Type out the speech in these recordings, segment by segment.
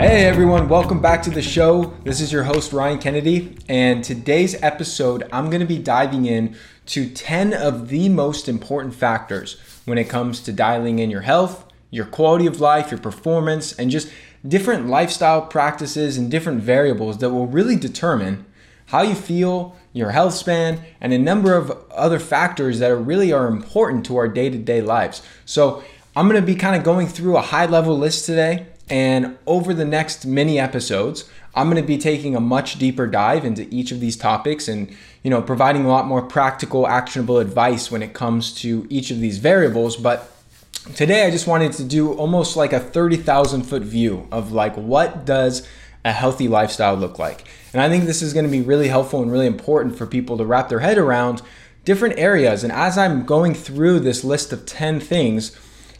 Hey everyone, welcome back to the show. This is your host Ryan Kennedy, and today's episode I'm going to be diving in to 10 of the most important factors when it comes to dialing in your health, your quality of life, your performance, and just different lifestyle practices and different variables that will really determine how you feel, your health span, and a number of other factors that are really are important to our day-to-day lives. So, I'm going to be kind of going through a high-level list today and over the next many episodes, I'm going to be taking a much deeper dive into each of these topics and, you know, providing a lot more practical, actionable advice when it comes to each of these variables. But today I just wanted to do almost like a 30,000 foot view of like what does a healthy lifestyle look like. And I think this is going to be really helpful and really important for people to wrap their head around different areas. And as I'm going through this list of 10 things,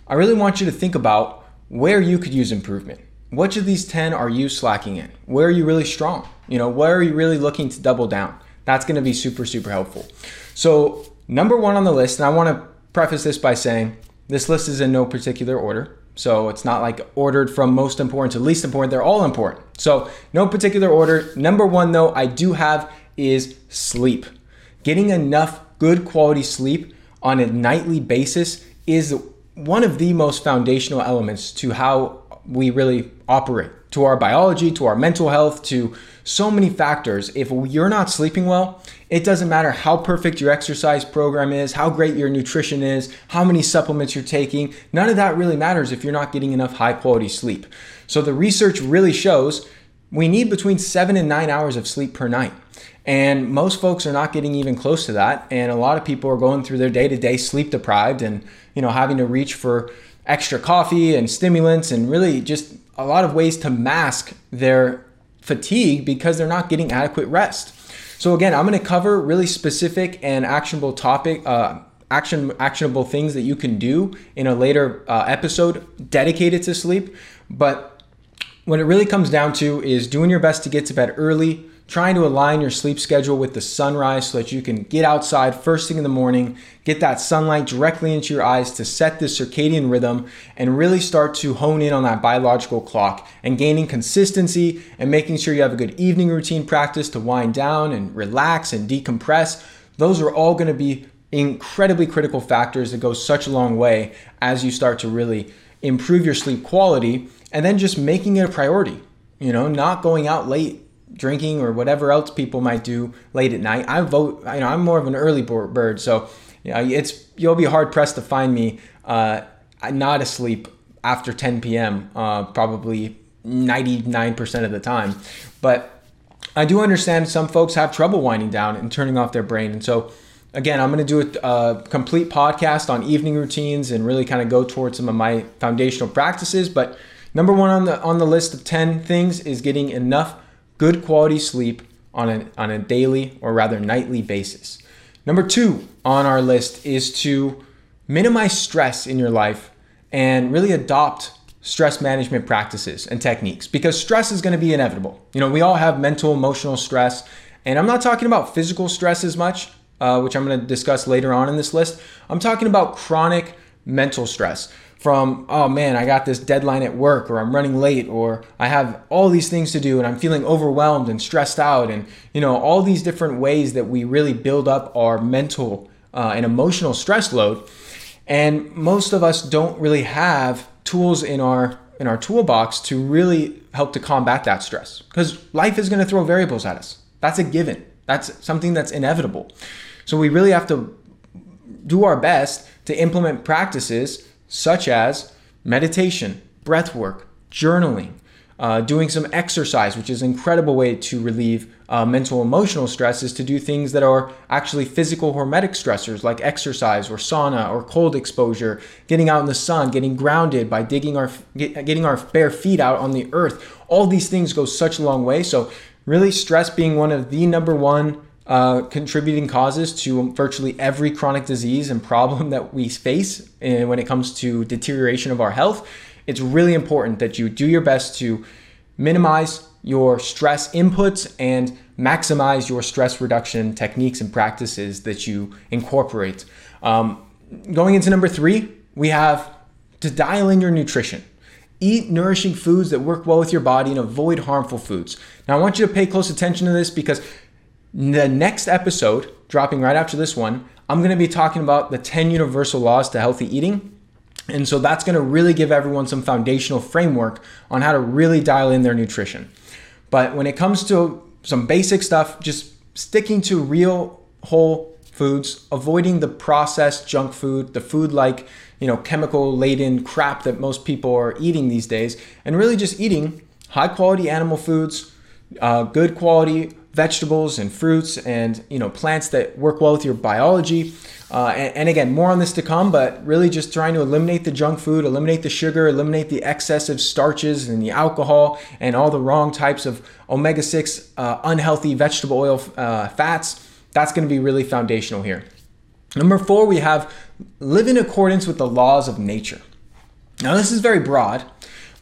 I really want you to think about where you could use improvement. Which of these 10 are you slacking in? Where are you really strong? You know, where are you really looking to double down? That's going to be super, super helpful. So, number one on the list, and I want to preface this by saying this list is in no particular order. So, it's not like ordered from most important to least important. They're all important. So, no particular order. Number one, though, I do have is sleep. Getting enough good quality sleep on a nightly basis is one of the most foundational elements to how we really operate, to our biology, to our mental health, to so many factors. If you're not sleeping well, it doesn't matter how perfect your exercise program is, how great your nutrition is, how many supplements you're taking. None of that really matters if you're not getting enough high quality sleep. So the research really shows we need between seven and nine hours of sleep per night. And most folks are not getting even close to that. And a lot of people are going through their day to day sleep deprived and, you know, having to reach for extra coffee and stimulants and really just a lot of ways to mask their fatigue because they're not getting adequate rest. So again, I'm going to cover really specific and actionable topic, uh, action actionable things that you can do in a later uh, episode dedicated to sleep. But what it really comes down to is doing your best to get to bed early, trying to align your sleep schedule with the sunrise so that you can get outside first thing in the morning, get that sunlight directly into your eyes to set the circadian rhythm and really start to hone in on that biological clock and gaining consistency and making sure you have a good evening routine practice to wind down and relax and decompress. Those are all going to be incredibly critical factors that go such a long way as you start to really improve your sleep quality and then just making it a priority. You know, not going out late drinking or whatever else people might do late at night. I vote, you know, I'm more of an early bird, so you know, it's you'll be hard pressed to find me uh, not asleep after 10 p.m. Uh, probably 99% of the time. But I do understand some folks have trouble winding down and turning off their brain, and so again, I'm going to do a, a, complete podcast on evening routines and really kind of go towards some of my foundational practices. But number one on the on the list of 10 things is getting enough good quality sleep on a, on a daily or rather nightly basis. Number two on our list is to minimize stress in your life and really adopt stress management practices and techniques because stress is going to be inevitable. You know, we all have mental, emotional stress, and I'm not talking about physical stress as much, uh, which I'm going to discuss later on in this list. I'm talking about chronic mental stress from, oh man, I got this deadline at work, or I'm running late, or I have all these things to do, and I'm feeling overwhelmed and stressed out, and you know, all these different ways that we really build up our mental uh, and emotional stress load. And most of us don't really have tools in our in our toolbox to really help to combat that stress because life is going to throw variables at us. That's a given. That's something that's inevitable. So we really have to do our best to implement practices such as meditation, breath work, journaling, uh, doing some exercise, which is an incredible way to relieve uh, mental emotional stress, is to do things that are actually physical hormetic stressors like exercise or sauna or cold exposure, getting out in the sun, getting grounded by digging our get, getting our bare feet out on the earth. All these things go such a long way. So really, stress being one of the number one uh, contributing causes to virtually every chronic disease and problem that we face uh, when it comes to deterioration of our health. It's really important that you do your best to minimize your stress inputs and maximize your stress reduction techniques and practices that you incorporate. Um, going into number three, we have to dial in your nutrition. Eat nourishing foods that work well with your body and avoid harmful foods. Now, I want you to pay close attention to this because the next episode, dropping right after this one, I'm going to be talking about the 10 universal laws to healthy eating. And so that's going to really give everyone some foundational framework on how to really dial in their nutrition. But when it comes to some basic stuff, just sticking to real whole foods, avoiding the processed junk food, the food like, you know, chemical laden crap that most people are eating these days, and really just eating high quality animal foods, uh, good quality vegetables and fruits and you know plants that work well with your biology. Uh, and, and, again more on this to come but really just trying to eliminate the junk food eliminate the sugar eliminate the excessive starches and the alcohol and all the wrong types of omega-6 uh, unhealthy vegetable oil uh, fats. That's going to be really foundational here. Number four we have live in accordance with the laws of nature. Now this is very broad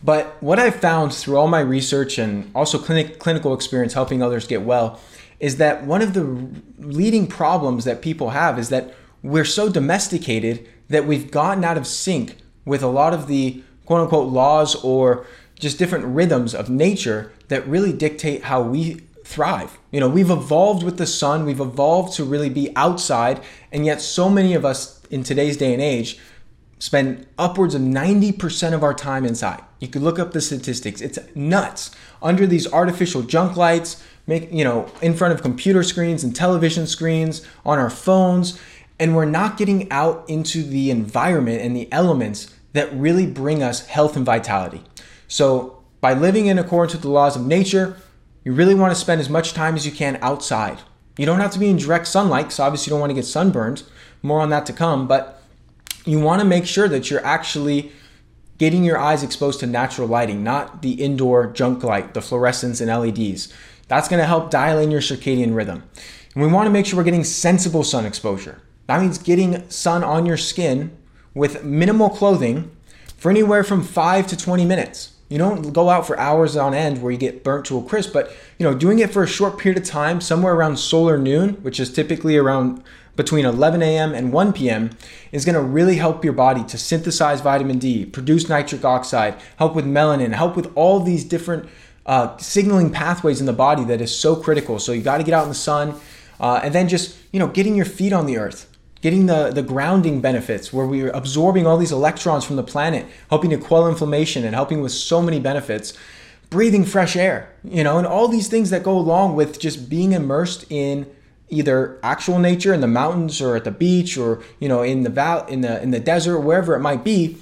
but what I've found through all my research and also clinic, clinical experience helping others get well is that one of the leading problems that people have is that we're so domesticated that we've gotten out of sync with a lot of the quote unquote laws or just different rhythms of nature that really dictate how we thrive. You know, we've evolved with the sun, we've evolved to really be outside, and yet so many of us in today's day and age spend upwards of 90% of our time inside. You could look up the statistics. It's nuts. Under these artificial junk lights, make, you know, in front of computer screens and television screens, on our phones, and we're not getting out into the environment and the elements that really bring us health and vitality. So, by living in accordance with the laws of nature, you really want to spend as much time as you can outside. You don't have to be in direct sunlight because obviously you don't want to get sunburned. More on that to come, but you want to make sure that you're actually getting your eyes exposed to natural lighting, not the indoor junk light, the fluorescents and LEDs. That's going to help dial in your circadian rhythm. And we want to make sure we're getting sensible sun exposure. That means getting sun on your skin with minimal clothing for anywhere from 5 to 20 minutes. You don't go out for hours on end where you get burnt to a crisp, but you know, doing it for a short period of time, somewhere around solar noon, which is typically around between 11 a.m. and 1 p.m. is going to really help your body to synthesize vitamin D, produce nitric oxide, help with melanin, help with all these different uh, signaling pathways in the body that is so critical. So you got to get out in the sun, uh, and then just you know getting your feet on the earth, getting the the grounding benefits where we're absorbing all these electrons from the planet, helping to quell inflammation and helping with so many benefits. Breathing fresh air, you know, and all these things that go along with just being immersed in either actual nature in the mountains or at the beach or you know in the val in the in the desert wherever it might be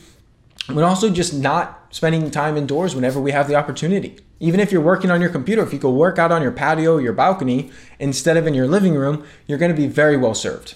but also just not spending time indoors whenever we have the opportunity. Even if you're working on your computer if you go work out on your patio your balcony instead of in your living room you're going to be very well served.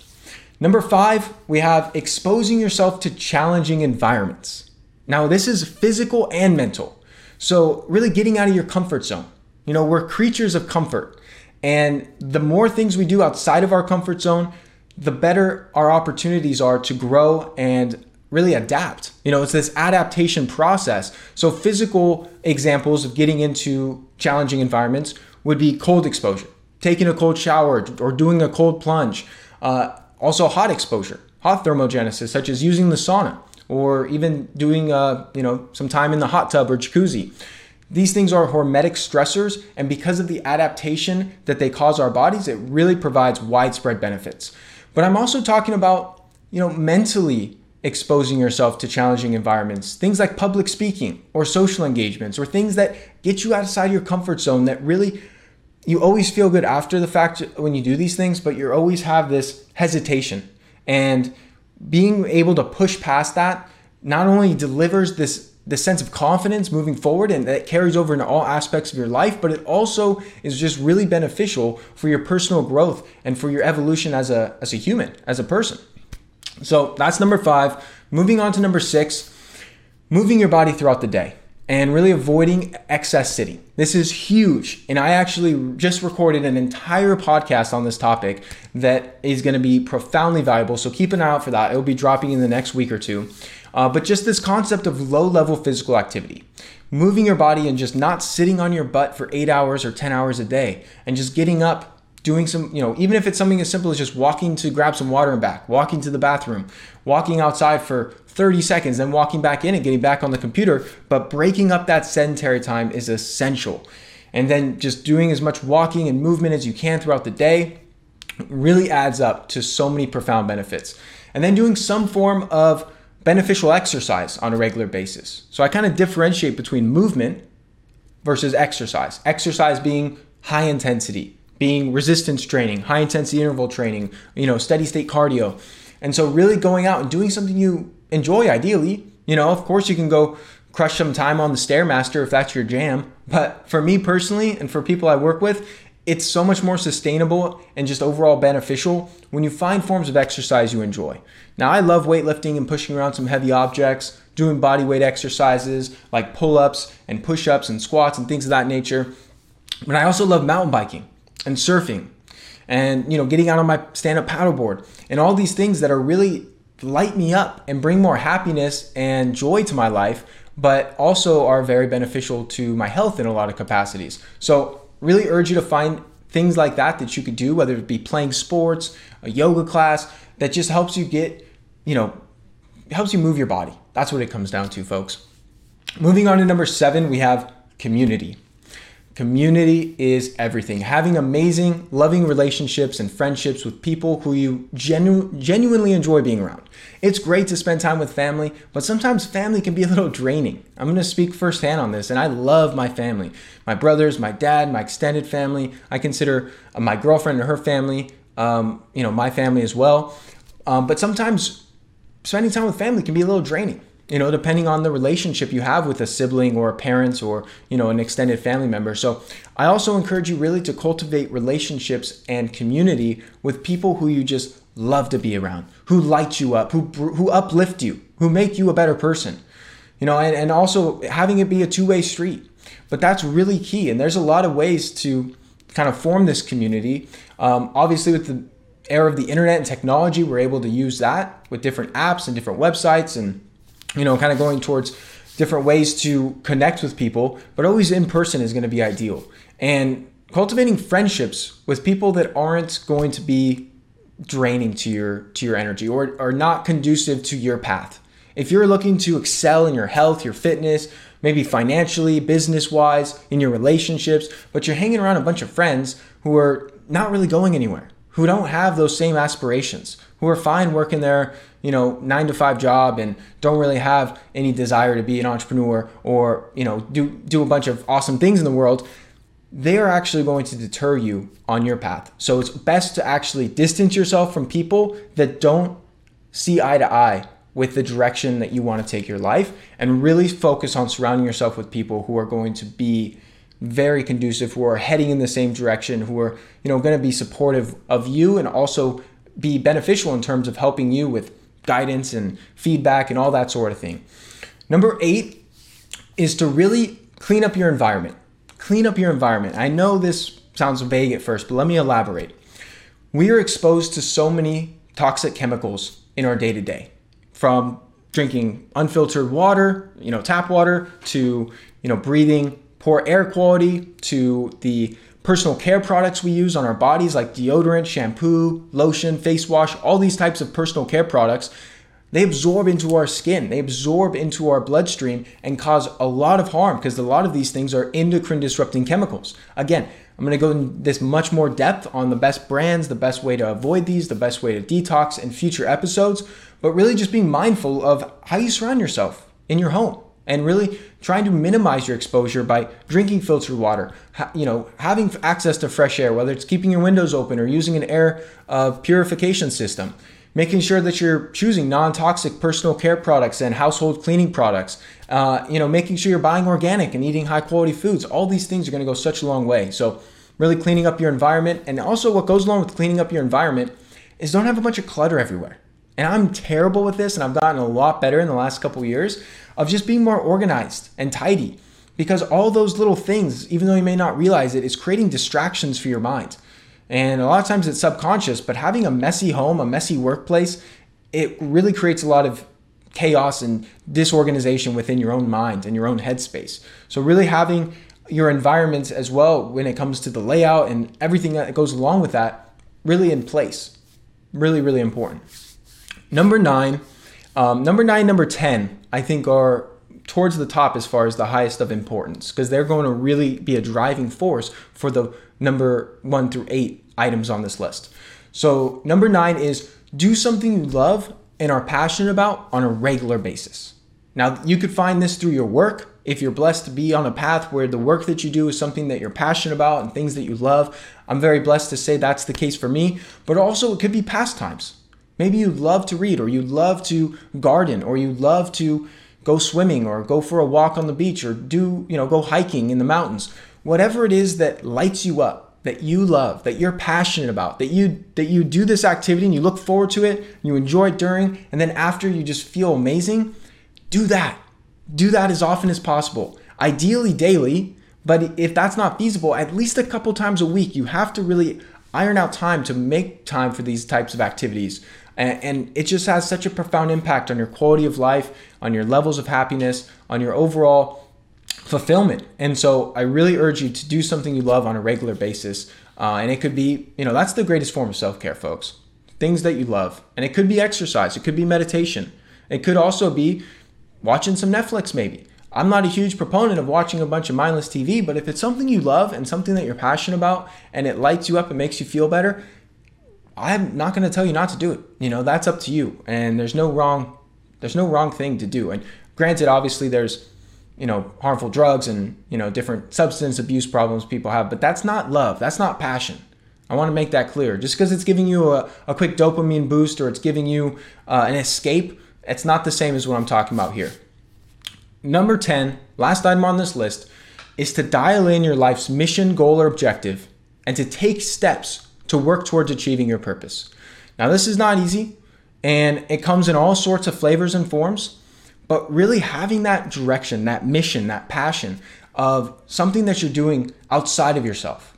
Number five we have exposing yourself to challenging environments. Now this is physical and mental. So really getting out of your comfort zone. You know we're creatures of comfort and the more things we do outside of our comfort zone, the better our opportunities are to grow and really adapt. You know, it's this adaptation process. So, physical examples of getting into challenging environments would be cold exposure, taking a cold shower or doing a cold plunge. Uh, also, hot exposure, hot thermogenesis, such as using the sauna or even doing, uh, you know, some time in the hot tub or jacuzzi. These things are hormetic stressors, and because of the adaptation that they cause our bodies, it really provides widespread benefits. But I'm also talking about, you know, mentally exposing yourself to challenging environments, things like public speaking or social engagements, or things that get you outside your comfort zone that really you always feel good after the fact when you do these things, but you always have this hesitation. And being able to push past that not only delivers this the sense of confidence moving forward and that carries over into all aspects of your life but it also is just really beneficial for your personal growth and for your evolution as a as a human as a person so that's number 5 moving on to number 6 moving your body throughout the day and really avoiding excess sitting. This is huge. And I actually just recorded an entire podcast on this topic that is going to be profoundly valuable. So keep an eye out for that. It will be dropping in the next week or two. Uh, but just this concept of low level physical activity, moving your body and just not sitting on your butt for eight hours or 10 hours a day, and just getting up doing some, you know, even if it's something as simple as just walking to grab some water and back, walking to the bathroom, walking outside for 30 seconds, then walking back in and getting back on the computer. But breaking up that sedentary time is essential. And then just doing as much walking and movement as you can throughout the day really adds up to so many profound benefits. And then doing some form of beneficial exercise on a regular basis. So I kind of differentiate between movement versus exercise. Exercise being high intensity, being resistance training, high intensity interval training, you know, steady state cardio. And so really going out and doing something you enjoy ideally. You know, of course you can go crush some time on the Stairmaster if that's your jam. But for me personally and for people I work with, it's so much more sustainable and just overall beneficial when you find forms of exercise you enjoy. Now, I love weightlifting and pushing around some heavy objects, doing body weight exercises like pull ups and push ups and squats and things of that nature. But I also love mountain biking and surfing and you know getting out on my stand-up paddleboard and all these things that are really light me up and bring more happiness and joy to my life but also are very beneficial to my health in a lot of capacities so really urge you to find things like that that you could do whether it be playing sports a yoga class that just helps you get you know helps you move your body. That's what it comes down to folks. Moving on to number seven we have community Community is everything. Having amazing, loving relationships and friendships with people who you genu- genuinely enjoy being around. It's great to spend time with family, but sometimes family can be a little draining. I'm going to speak firsthand on this, and I love my family. My brothers, my dad, my extended family. I consider uh, my girlfriend and her family, um, you know, my family as well. Um, but sometimes spending time with family can be a little draining you know depending on the relationship you have with a sibling or a parent or you know an extended family member. So i also encourage you really to cultivate relationships and community with people who you just love to be around who light you up who who uplift you who make you a better person. You know and, and also having it be a two-way street. But that's really key and there's a lot of ways to kind of form this community. Um, obviously with the era of the internet and technology we're able to use that with different apps and different websites and you know, kind of going towards different ways to connect with people, but always in person is going to be ideal. And cultivating friendships with people that aren't going to be draining to your to your energy or are not conducive to your path. If you're looking to excel in your health, your fitness, maybe financially, business-wise, in your relationships, but you're hanging around a bunch of friends who are not really going anywhere, who don't have those same aspirations, who are fine working their, you know, nine to five job and don't really have any desire to be an entrepreneur or, you know, do, do a bunch of awesome things in the world, they are actually going to deter you on your path. So it's best to actually distance yourself from people that don't see eye to eye with the direction that you want to take your life and really focus on surrounding yourself with people who are going to be very conducive who are heading in the same direction who are you know going to be supportive of you and also be beneficial in terms of helping you with guidance and feedback and all that sort of thing. Number eight is to really clean up your environment. Clean up your environment. I know this sounds vague at first, but let me elaborate. We are exposed to so many toxic chemicals in our day to day, from drinking unfiltered water, you know, tap water, to you know, breathing poor air quality, to the personal care products we use on our bodies, like deodorant, shampoo, lotion, face wash, all these types of personal care products, they absorb into our skin, they absorb into our bloodstream and cause a lot of harm because a lot of these things are endocrine disrupting chemicals. Again, I'm going to go in this much more depth on the best brands, the best way to avoid these, the best way to detox in future episodes, but really just being mindful of how you surround yourself in your home and really trying to minimize your exposure by drinking filtered water, you know, having access to fresh air, whether it's keeping your windows open or using an air uh, purification system, making sure that you're choosing non-toxic personal care products and household cleaning products, uh, you know, making sure you're buying organic and eating high quality foods. All these things are going to go such a long way. So really cleaning up your environment and also what goes along with cleaning up your environment is don't have a bunch of clutter everywhere. And I'm terrible with this and I've gotten a lot better in the last couple years of just being more organized and tidy. Because all those little things, even though you may not realize it, is creating distractions for your mind. And a lot of times it's subconscious, but having a messy home, a messy workplace, it really creates a lot of chaos and disorganization within your own mind and your own headspace. So really having your environment as well when it comes to the layout and everything that goes along with that really in place. Really, really important. Number nine, um, number nine, number 10, I think are towards the top as far as the highest of importance because they're going to really be a driving force for the number one through eight items on this list. So, number nine is do something you love and are passionate about on a regular basis. Now, you could find this through your work. If you're blessed to be on a path where the work that you do is something that you're passionate about and things that you love, I'm very blessed to say that's the case for me. But also, it could be pastimes. Maybe you love to read, or you love to garden, or you love to go swimming, or go for a walk on the beach, or do, you know, go hiking in the mountains. Whatever it is that lights you up, that you love, that you're passionate about, that you that you do this activity and you look forward to it, you enjoy it during, and then after you just feel amazing, do that. Do that as often as possible. Ideally daily, but if that's not feasible, at least a couple times a week, you have to really iron out time to make time for these types of activities. And, it just has such a profound impact on your quality of life, on your levels of happiness, on your overall fulfillment. And so I really urge you to do something you love on a regular basis. Uh, and it could be, you know, that's the greatest form of self care, folks. Things that you love. And it could be exercise, it could be meditation, it could also be watching some Netflix, maybe. I'm not a huge proponent of watching a bunch of mindless TV, but if it's something you love and something that you're passionate about and it lights you up and makes you feel better, I'm not going to tell you not to do it. You know, that's up to you. And there's no wrong there's no wrong thing to do. And granted obviously there's you know, harmful drugs and, you know, different substance abuse problems people have, but that's not love. That's not passion. I want to make that clear. Just because it's giving you a, a quick dopamine boost or it's giving you uh, an escape, it's not the same as what I'm talking about here. Number 10, last item on this list, is to dial in your life's mission, goal, or objective and to take steps to work towards achieving your purpose. Now, this is not easy and it comes in all sorts of flavors and forms but really having that direction, that mission, that passion of something that you're doing outside of yourself.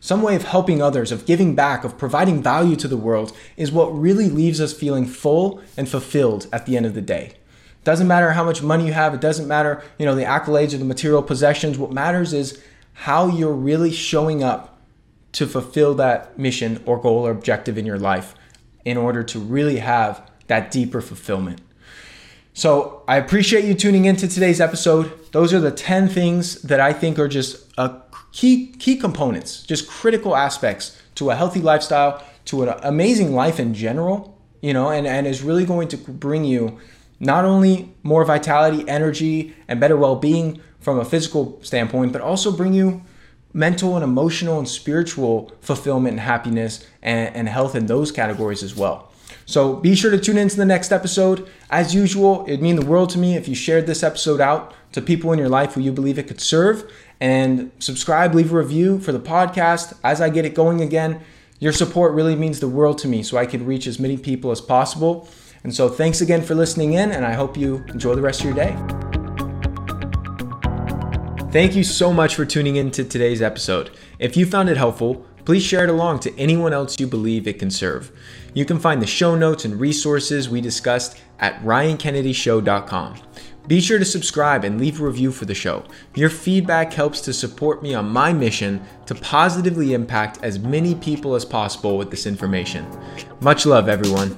Some way of helping others, of giving back, of providing value to the world is what really leaves us feeling full and fulfilled at the end of the day. Doesn't matter how much money you have, it doesn't matter, you know, the accolades or the material possessions. What matters is how you're really showing up to fulfill that mission or goal or objective in your life in order to really have that deeper fulfillment. So I appreciate you tuning into today's episode. Those are the 10 things that I think are just a key key components, just critical aspects to a healthy lifestyle, to an amazing life in general, you know, and, and is really going to bring you not only more vitality, energy, and better well-being from a physical standpoint, but also bring you mental and emotional and spiritual fulfillment and happiness and, and health in those categories as well. So be sure to tune in to the next episode. As usual, it'd mean the world to me if you shared this episode out to people in your life who you believe it could serve. And subscribe, leave a review for the podcast as I get it going again. Your support really means the world to me so I can reach as many people as possible. And so thanks again for listening in, and I hope you enjoy the rest of your day. Thank you so much for tuning in to today's episode. If you found it helpful, please share it along to anyone else you believe it can serve. You can find the show notes and resources we discussed at ryankennedyshow.com. Be sure to subscribe and leave a review for the show. Your feedback helps to support me on my mission to positively impact as many people as possible with this information. Much love, everyone.